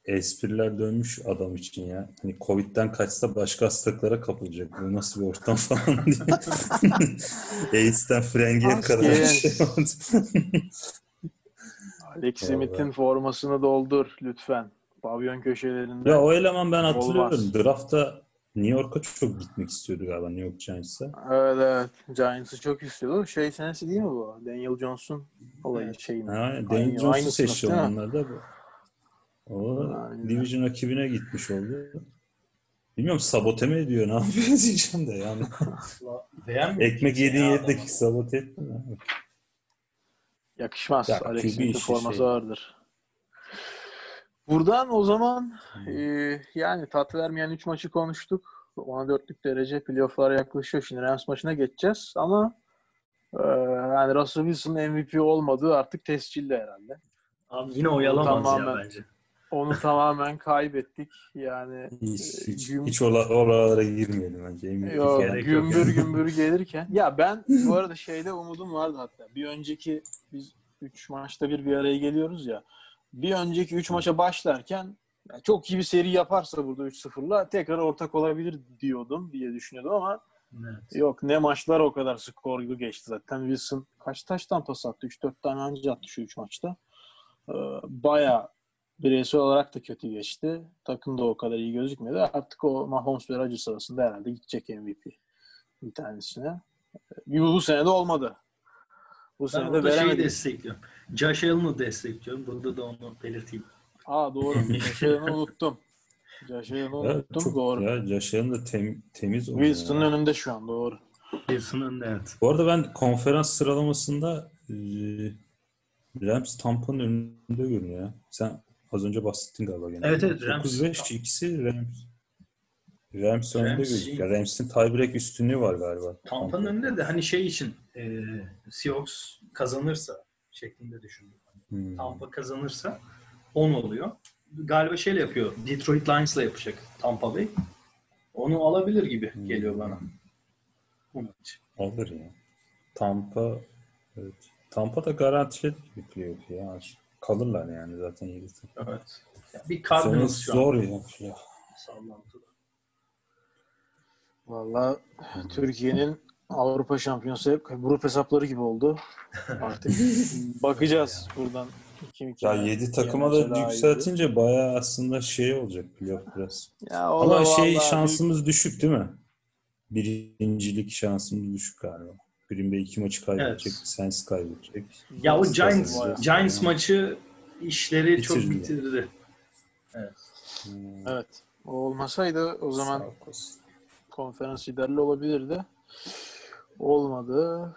espriler dönmüş adam için ya. Hani Covid'den kaçsa başka hastalıklara kapılacak. Bu nasıl bir ortam falan diye. AIDS'ten frengiye kadar bir şey oldu. Alex Smith'in formasını doldur lütfen. Pavyon köşelerinde. ya o eleman ben hatırlıyorum. Olmaz. Draftta New York'a çok gitmek istiyordu galiba New York Giants'a. Evet evet. Giants'ı çok istiyordu. Şey senesi değil mi bu? Daniel Johnson olayı Evet. şey mi? Ha, Aynı- Daniel aynı seçti sınıf değil mi? onlar da bu. O Aynen. Division rakibine gitmiş oldu. Bilmiyorum sabote mi ediyor ne yapıyor diyeceğim de yani. Ekmek yediğin yerdeki sabote etme. mi? Yakışmaz. Ya, Alex QB Smith'in işi forması şey. vardır. Buradan o zaman e, yani tat vermeyen 3 maçı konuştuk. 14'lük derece playoff'lara yaklaşıyor. Şimdi Rams maçına geçeceğiz ama e, yani Russell Wilson'ın MVP olmadığı artık tescilli herhalde. Abi yine oyalamaz Tamamen. ya bence. Onu tamamen kaybettik. Yani Hiç, e, hiç, güm- hiç ola- oralara girmeyelim bence. Yok. gümbür gümbür gelirken. Ya ben bu arada şeyde umudum vardı hatta. Bir önceki biz 3 maçta bir bir araya geliyoruz ya. Bir önceki 3 maça başlarken ya çok iyi bir seri yaparsa burada 3-0'la tekrar ortak olabilir diyordum diye düşünüyordum ama Evet. yok ne maçlar o kadar skorlu geçti zaten. Wilson kaç taştan pas attı? 3-4 tane anca attı şu 3 maçta. Ee, Bayağı bireysel olarak da kötü geçti. Takım da o kadar iyi gözükmedi. Artık o Mahomes ve Rodgers arasında herhalde gidecek MVP bir tanesine. Bir bu sene de olmadı. Bu Ben sene de burada şeyi veremedi. destekliyorum. Josh Allen'ı destekliyorum. Burada da onu belirteyim. Aa doğru. Josh Allen'ı unuttum. Josh Allen'ı unuttum. çok, doğru. Ya Josh Allen da tem- temiz oynuyor. Wilson'ın ya. önünde şu an doğru. Wilson önde evet. Bu arada ben konferans sıralamasında e, Rams Tampa'nın önünde görünüyor ya. Sen az önce bahsettin galiba gene. Evet, evet, Rams. 9-5 ikisi Rams. Rams önünde Rams gözüküyor. Rams'in tiebreak üstünlüğü var galiba. Tampa'nın önünde de hani şey için e, Seahawks kazanırsa şeklinde düşündüm. Hmm. Tampa kazanırsa 10 oluyor. Galiba şeyle yapıyor. Detroit Lions'la yapacak Tampa Bay. Onu alabilir gibi Hmm. geliyor bana. Bu maç. Alır ya. Tampa evet. Tampa da garantili bir playoff ya. Kalırlar yani zaten 7 Evet. Ya bir Cardinals şu an zor ya. ya. sallantıda. Valla Türkiye'nin Avrupa Şampiyonası hep grup hesapları gibi oldu. Artık bakacağız buradan Kim Ya kime 7 takıma da daha iyiydi. yükseltince bayağı aslında şey olacak playoff biraz. Ya Ama şey şansımız düşük değil mi? Birincilik şansımız düşük galiba. Green Bay iki maçı kaybedecek, Evet. Saints kaybedecek. Ya o Giants? Giants maçı işleri çok Bitirdi. bitirdi. Hmm, Evet. O olmasaydı o zaman olsun. Konferans liderli olabilirdi. Olmadı.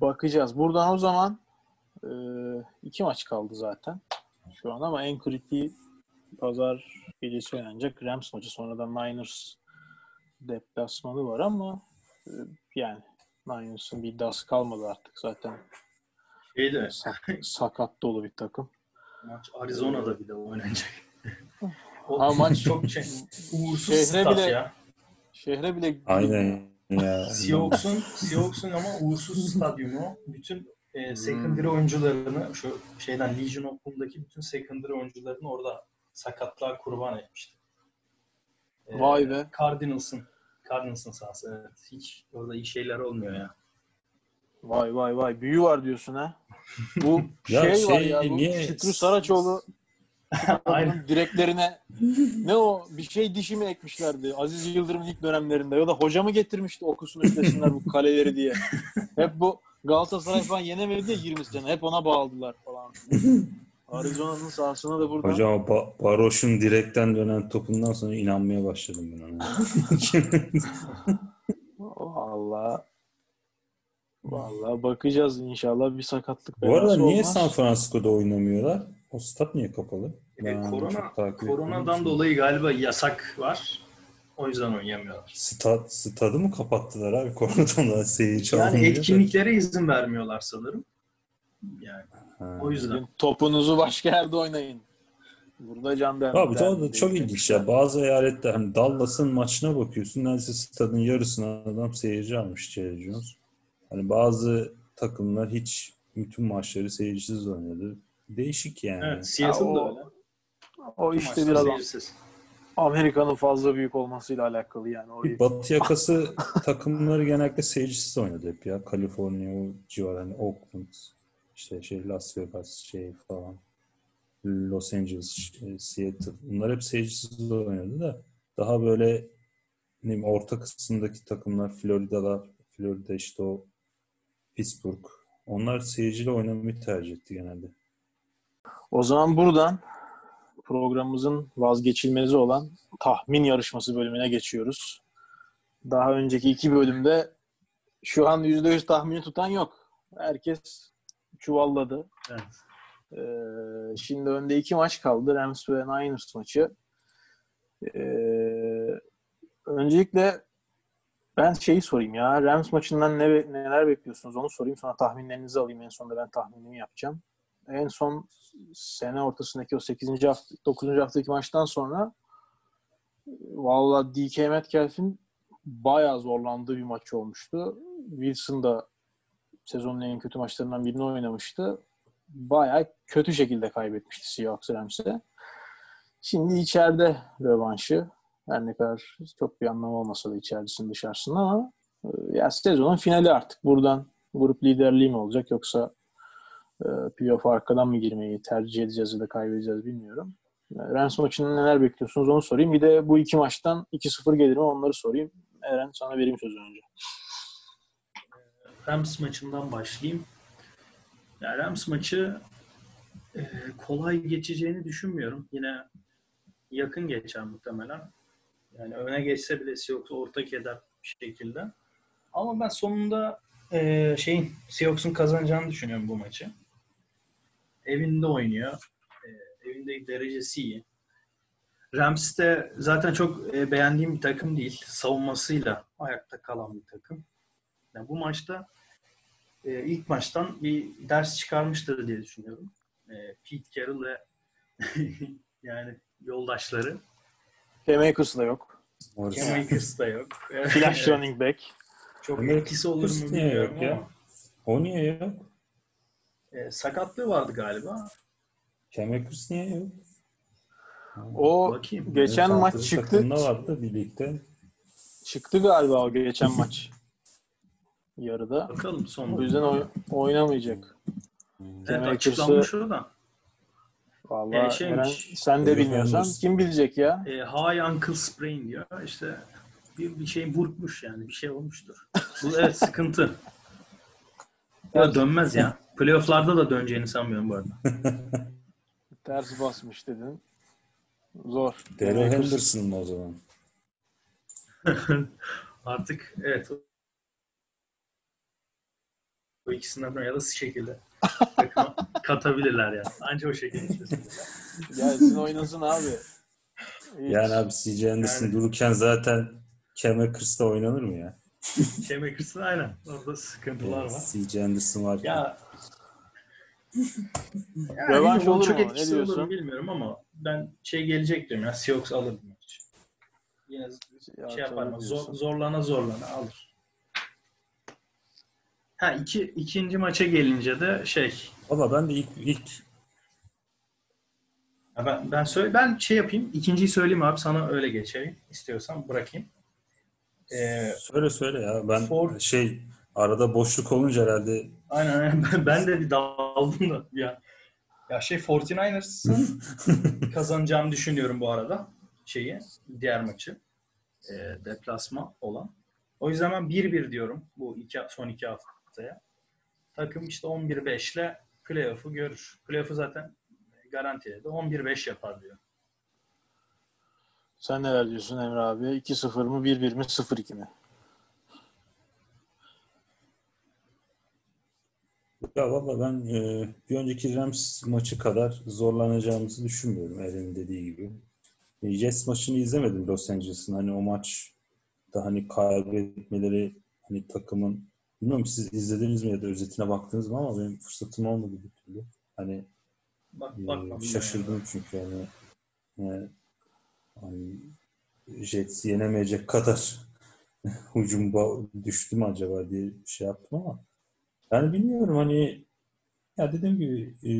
Bakacağız. Buradan o zaman e, iki maç kaldı zaten şu an ama en kritiği pazar gecesi oynanacak Rams maçı. Sonradan Niners deplasmanı var ama e, yani Niners'ın bir iddiası kalmadı artık zaten. Şeyde Sak- sakat dolu bir takım. maç Arizona'da bir de oynanacak. o Ha, maç- çok şey, uğursuz Şehre bile- ya. Şehre bile Aynen ya. Seahawks'un Seahawks'un ama uğursuz stadyumu bütün e, secondary oyuncularını şu şeyden Legion of Boom'daki bütün secondary oyuncularını orada sakatlığa kurban etmişti. E, Vay be. Cardinals'ın Cardinals'ın sahası evet. Hiç orada iyi şeyler olmuyor ya. Vay vay vay büyü var diyorsun ha. Bu Ya şey, var şey, ya bu niye- Şükrü Saraçoğlu Aynen. Direklerine ne o bir şey dişi mi ekmişlerdi Aziz Yıldırım'ın ilk dönemlerinde ya da hoca mı getirmişti okusun üstlesinler bu kaleleri diye. Hep bu Galatasaray falan yenemedi ya 20 sene. Hep ona bağladılar falan. Arizona'nın sahasına da buradan. Hocam o Ba- Baroş'un direkten dönen topundan sonra inanmaya başladım ben ona. Valla Valla bakacağız inşallah bir sakatlık Bu arada niye olmaz. San Francisco'da oynamıyorlar? O stat niye kapalı? E, Ben korona çok takip koronadan dolayı galiba yasak var. O yüzden oynayamıyorlar. Stat, stadı mı kapattılar abi? Koronadan da seyirci Yani etkinliklere izin vermiyorlar sanırım. Yani Ha. o yüzden. Topunuzu başka yerde oynayın. Burada can der. Abi der- da çok ilginç ya. Bazı eyalette hani Dallas'ın maçına bakıyorsun. Neredeyse stadın yarısına adam seyirci almış Jerry Jones. Hani bazı takımlar hiç bütün maçları seyircisiz oynadı. Değişik yani. Evet, Seattle'da Ya o- öyle. O işte biraz seyircisiz. Amerika'nın fazla büyük olmasıyla alakalı yani. Orayı Bir Batı yakası takımları genellikle seyircisiz oynadı hep ya. Kaliforniya o civar hani Oakland, işte şey Las Vegas şey falan. Los Angeles, şey, Seattle. Bunlar hep seyircisiz oynadı da daha böyle ne bileyim, orta kısımdaki takımlar Florida'lar, Florida işte o Pittsburgh. Onlar seyirciyle oynamayı tercih etti genelde. O zaman buradan programımızın vazgeçilmezi olan tahmin yarışması bölümüne geçiyoruz. Daha önceki iki bölümde şu an %100 tahmini tutan yok. Herkes çuvalladı. Evet. Ee, şimdi önde iki maç kaldı. Rams ve Niners maçı. Ee, öncelikle ben şeyi sorayım ya. Rams maçından ne, neler bekliyorsunuz onu sorayım. Sonra tahminlerinizi alayım. En sonunda ben tahminimi yapacağım. En son sene ortasındaki o 8. hafta, 9. haftaki maçtan sonra valla DK Metcalf'in bayağı zorlandığı bir maç olmuştu. Wilson da sezonun en kötü maçlarından birini oynamıştı. Bayağı kötü şekilde kaybetmişti Seahawks Rams'e. Şimdi içeride rövanşı. Her ne kadar çok bir anlamı olmasa da içerisin dışarısında ama e, ya sezonun finali artık. Buradan grup liderliği mi olacak yoksa e, playoff arkadan mı girmeyi tercih edeceğiz ya da kaybedeceğiz bilmiyorum. E, Rams maçında neler bekliyorsunuz onu sorayım. Bir de bu iki maçtan 2-0 gelir mi onları sorayım. Eren sana vereyim sözü önce. Rams maçından başlayayım. Ya Rams maçı e, kolay geçeceğini düşünmüyorum. Yine yakın geçer muhtemelen. Yani öne geçse bile Seahawks ortak eder bir şekilde. Ama ben sonunda e, şeyin Seahawks'un kazanacağını düşünüyorum bu maçı. Evinde oynuyor. E, evinde derecesi iyi. Rams de zaten çok e, beğendiğim bir takım değil. Savunmasıyla ayakta kalan bir takım. Yani bu maçta e, ilk maçtan bir ders çıkarmıştır diye düşünüyorum. E, Pete Carroll ve yani yoldaşları. Cam Akers da yok. Cam Akers da yok. Flash running back. Çok etkisi olur mu bilmiyorum yok ya? ama. O niye yok? E, sakatlığı vardı galiba. Cam Akers niye yok? O Bakayım. geçen Evet, maç çıktı. vardı birlikte. Çıktı galiba o geçen maç. Yarıda. Bakalım son. O yüzden oy- oynamayacak. Evet Cam açıklanmış o da. Vallahi Ee, şeymiş. Eren, sen de bilmiyorsan kim bilecek ya? E, high ankle sprain diyor. İşte bir, bir şey burkmuş yani. Bir şey olmuştur. Bu evet sıkıntı. Ya dönmez ya. Playoff'larda da döneceğini sanmıyorum bu arada. Ters basmış dedin. Zor. Daryl Akers- Henderson mı o zaman? Artık evet. Bu ikisinden ya da şekilde katabilirler ya. Anca o şekilde. Gelsin oynasın abi. Hiç. Yani abi CJ Anderson Yani- dururken zaten Cam Akers'ta oynanır mı ya? Şemekirs'in aynen. Orada sıkıntılar var. CJ Anderson var. Ya yani Rövanş olur çok mu? etkisi olur diyorsun? mu bilmiyorum ama ben şey gelecek diyorum ya Seahawks alır bu maç. Yine Ya, şey yapar tabii ama diyorsun. zor, zorlana zorlana alır. Ha iki, ikinci maça gelince de şey Valla ben de ilk, ilk ya ben ben söyle ben şey yapayım ikinciyi söyleyeyim abi sana öyle geçeyim istiyorsan bırakayım. Ee, söyle söyle ya ben For- şey arada boşluk olunca herhalde aynen aynen Ben- ben de bir daldım da ya. Ya şey 49ers'ın kazanacağını düşünüyorum bu arada şeyi diğer maçı e, deplasma olan. O yüzden ben 1-1 diyorum bu iki, son iki haftaya. Takım işte 11-5 ile playoff'u görür. Playoff'u zaten garantiledi. 11-5 yapar diyor. Sen neler diyorsun Emre abi? 2-0 mı 1-1 mi 0-2 mi? ya valla ben e, bir önceki Rams maçı kadar zorlanacağımızı düşünmüyorum Eren'in dediği gibi. E, Jets maçını izlemedim Los Angeles'ın. Hani o maç da hani kaybetmeleri hani takımın bilmiyorum siz izlediniz mi ya da özetine baktınız mı ama benim fırsatım olmadı bir türlü. Hani Bak, bakmadım şaşırdım çünkü yani, yani hani Jets yenemeyecek kadar hücum ba- düştü mü acaba diye şey yaptım ama yani bilmiyorum hani ya dediğim gibi e,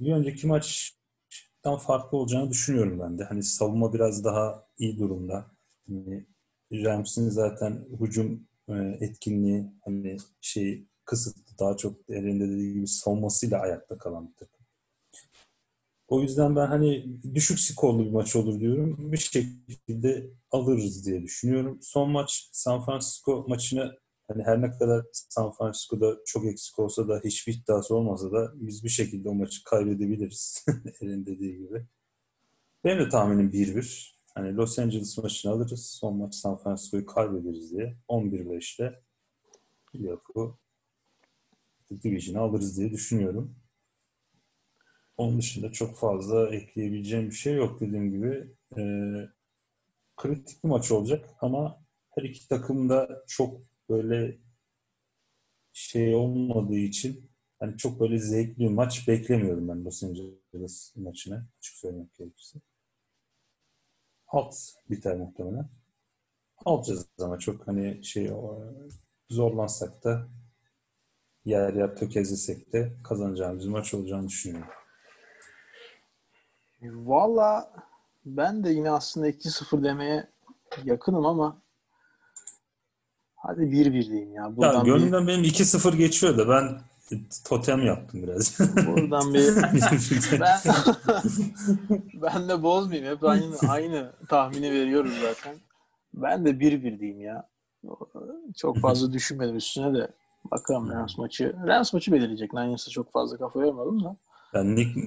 bir önceki maçtan farklı olacağını düşünüyorum ben de. Hani savunma biraz daha iyi durumda. Hani Rams'in zaten hücum e, etkinliği hani şey kısıtlı. Daha çok elinde dediği gibi savunmasıyla ayakta kalan bir takım. O yüzden ben hani düşük skorlu bir maç olur diyorum. Bir şekilde alırız diye düşünüyorum. Son maç San Francisco maçını hani her ne kadar San Francisco'da çok eksik olsa da hiçbir iddiası olmasa da biz bir şekilde o maçı kaybedebiliriz. Elin dediği gibi. Benim de tahminim 1-1. Hani Los Angeles maçını alırız. Son maç San Francisco'yu kaybederiz diye. 11-5'te playoff'u Division'ı alırız diye düşünüyorum. Onun dışında çok fazla ekleyebileceğim bir şey yok dediğim gibi. Ee, kritik bir maç olacak ama her iki takım da çok böyle şey olmadığı için hani çok böyle zevkli bir maç beklemiyorum ben Los Angeles maçını açık söylemek gerekirse. Alt biter muhtemelen. Alacağız ama çok hani şey zorlansak da yer yer tökezlesek de kazanacağımız maç olacağını düşünüyorum. Valla ben de yine aslında 2-0 demeye yakınım ama hadi 1-1 diyeyim ya. Ya Buradan bir, gönlümden benim 2-0 geçiyor da ben totem yaptım biraz. buradan bir ben ben de bozmayayım. Hep aynı aynı tahmini veriyoruz zaten. Ben de 1-1 diyeyim ya. Çok fazla düşünmedim üstüne de. Bakalım Rams maçı. Rams maçı belirleyecek. Niners'a çok fazla kafa yormadım da. Yani Nick,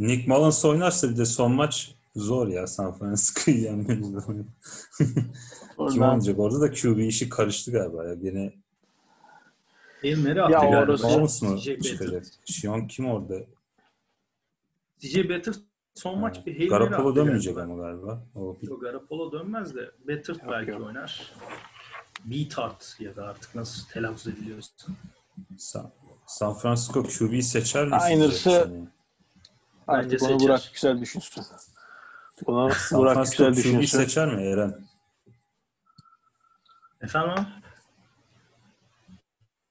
Nick Mullins oynarsa bir de son maç zor ya San Francisco'yu yenmemiz Kim Oradan, oynayacak? Orada da QB işi karıştı galiba ya. Gene Eğimleri Ya attı galiba. orası- CJ Beathard. çıkacak? Sean kim orada? DJ Better son maç bir Hail Garoppolo dönmeyecek galiba. ama galiba. O bir Yok Garoppolo dönmez de Better belki yok. oynar. Beatard ya da artık nasıl telaffuz ediliyorsa. San, San Francisco QB'yi seçer mi? Aynısı- Bence onu seçer. Burak Yüksel düşünsün. Bunu San Burak Francisco Yüksel QB'yi düşünsün. seçer mi Eren? Efendim?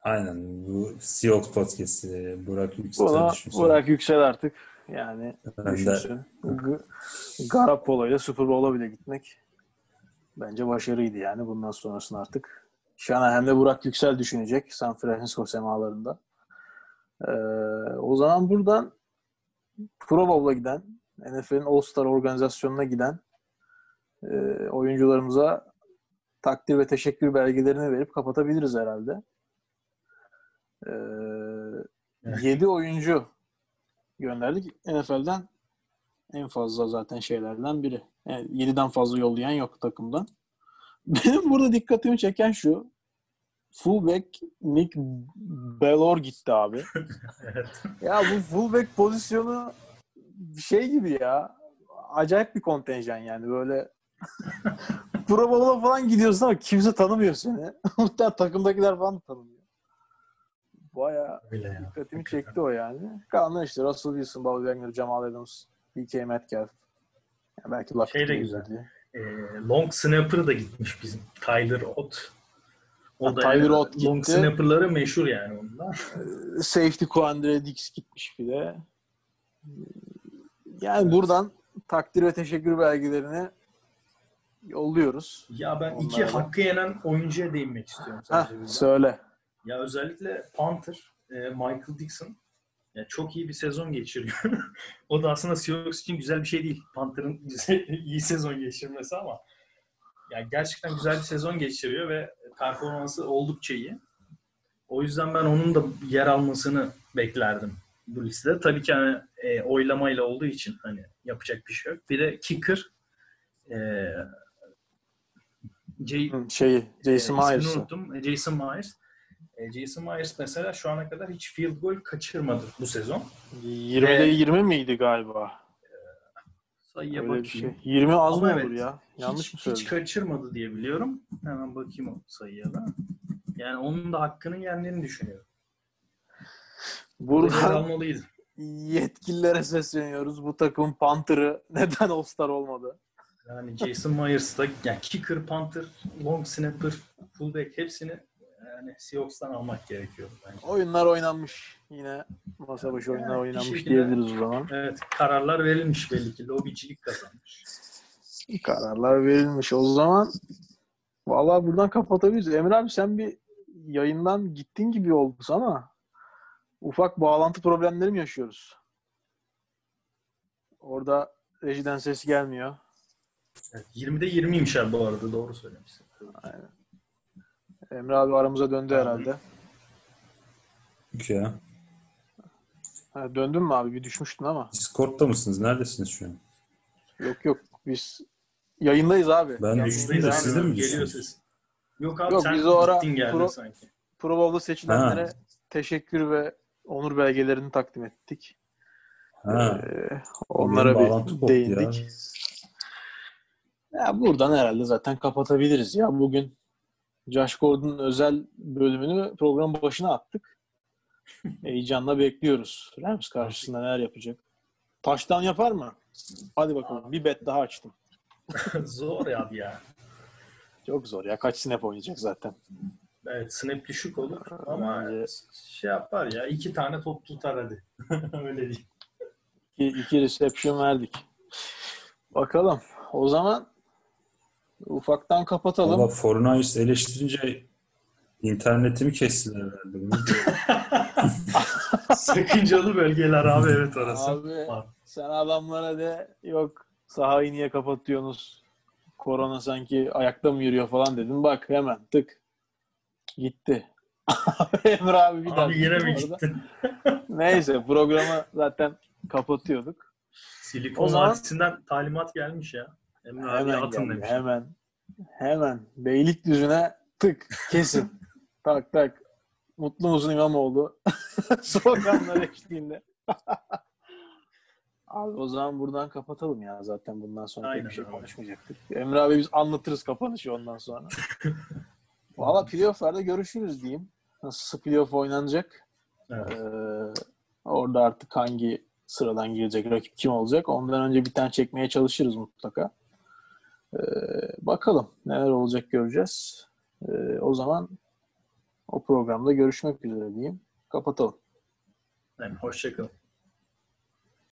Aynen. Bu Seahawks podcast'i Burak Yüksel Bunu düşünsün. Burak Yüksel artık yani Ben de düşünsün. G- Garoppolo'yla Super Bowl'a bile gitmek bence başarıydı yani bundan sonrasını artık. Shanahan'de Burak Yüksel düşünecek San Francisco semalarında. Ee, o zaman buradan Pro Bowl'a giden, NFL'in All-Star organizasyonuna giden e, oyuncularımıza takdir ve teşekkür belgelerini verip kapatabiliriz herhalde. Ee, Evet. 7 oyuncu gönderdik. NFL'den en fazla zaten şeylerden biri. Yani 7'den fazla yollayan yok takımdan. Benim burada dikkatimi çeken şu. Fullback Nick Bellor gitti abi. Evet. Ya bu fullback pozisyonu şey gibi ya. Acayip bir kontenjan yani böyle Pro Bowl'a falan gidiyorsun ama kimse tanımıyor seni. Muhtemelen takımdakiler falan tanımıyor. Bayağı Öyle ya. dikkatimi çekti o yani. Kalanlar işte Russell Wilson, Bobby Wagner, Jamal Adams, DK Metcalf. Yani belki Lockett Şey de de güzel. diye. Ee, long snapper da gitmiş bizim. Tyler Ott. O da Tyler yani Ott long gitti. snapper'ları meşhur yani ondan. Safety Quandre Dix gitmiş bir de. Yani buradan takdir ve teşekkür belgelerini yolluyoruz. Ya ben iki Onlara da- hakkı yenen oyuncuya değinmek istiyorum Heh, sadece. burada. söyle. Ya özellikle Panther, e, Michael Dixon ya çok iyi bir sezon geçiriyor. o da aslında Seahawks için güzel bir şey değil. Panther'ın iyi sezon geçirmesi ama ya gerçekten güzel bir sezon geçiriyor ve performansı oldukça iyi. O yüzden ben onun da yer almasını beklerdim bu listede. Tabii ki hani e, oylamayla olduğu için hani yapacak bir şey yok. Bir de kicker e, Jay, Hı, Şeyi, Jason e, Myers'ı. unuttum. E, Jason Myers. E, Jason Myers mesela şu ana kadar hiç field goal kaçırmadı bu sezon. 20'de Ve- 20 miydi galiba? Sayıya Öyle bir bakayım. şey. 20 az Ama mı evet, olur ya? Yanlış hiç, mı hiç söyledim? kaçırmadı diye biliyorum. Hemen bakayım o sayıya da. Yani onun da hakkının yendiğini düşünüyorum. Burada yetkililere sesleniyoruz. Bu takımın Panther'ı neden All-Star olmadı? Yani Jason Myers da yani kicker, punter, long snapper, fullback hepsini yani Seahawks'tan almak gerekiyor bence. Oyunlar oynanmış. Yine masa başı oyunlar Yani bir oynanmış şekilde- diyebiliriz o zaman. Evet, kararlar verilmiş belli ki. Lobicilik kazanmış. Kararlar verilmiş. O zaman vallahi buradan kapatabiliriz. Emre abi sen bir yayından gittin gibi oldu ama ufak bağlantı problemleri mi yaşıyoruz? Orada rejiden ses gelmiyor. Evet, 20'de 20'ymiş abi bu arada. Doğru söylemişsin. Emre abi aramıza döndü herhalde. Yok ya. Ha, döndün mü abi? Bir düşmüştün ama. Discord'da mısınız? Neredesiniz şu an? Yok yok. Biz yayındayız abi. Ben Yayındayız düştüm de siz de mi Geliyor düştünüz? ses. Yok abi Yok, sen biz o ara gittin geldin pro- sanki. Pro Bowl'da seçilenlere Ha. teşekkür ve onur belgelerini takdim ettik. Ha. Ee, onlara Benim bağlantı bir koptu değindik. Ya. buradan herhalde zaten kapatabiliriz ya. Bugün Josh Gordon'un özel bölümünü programın başına attık. Heyecanla bekliyoruz. Rams karşısında neler yapacak? Taştan yapar mı? Hadi bakalım. Bir bet daha açtım. Zor ya abi ya. Çok zor ya. Kaç snap oynayacak zaten. Evet snap düşük olur ama Bence- şey yapar ya iki tane top tutar hadi. Öyle değil. İki, iki reception verdik. Bakalım. O zaman ufaktan kapatalım. Valla Fortnite eleştirince internetimi kestiler herhalde. Sakıncalı bölgeler abi evet orası. Abi sen adamlara de yok sahayı niye kapatıyorsunuz? Korona sanki ayakta mı yürüyor falan dedim. Bak hemen tık. Gitti. Emre abi bir daha. Abi yine mi gitti? Neyse programı zaten kapatıyorduk. Silikon O zaman- Vadisi'nden talimat gelmiş ya. Emre abi Hemen atın geldi, demiş. hemen. Hemen. Beylikdüzü'ne tık. Kesin. tak tak. Mutlu musun İmamoğlu? Sloganlar eşliğinde. Abi o zaman buradan kapatalım ya. Zaten bundan sonra Aynen bir şey abi. konuşmayacaktık. Emre abi biz anlatırız kapanışı ondan sonra. Valla playoff'larda görüşürüz diyeyim. Nasıl playoff oynanacak? Evet. Ee, orada artık hangi sıradan girecek, rakip kim olacak? Ondan önce bir tane çekmeye çalışırız mutlaka. Ee, bakalım neler olacak göreceğiz. Ee, o zaman o programda görüşmek üzere diyeyim. Kapatalım. Yani hoşçakalın.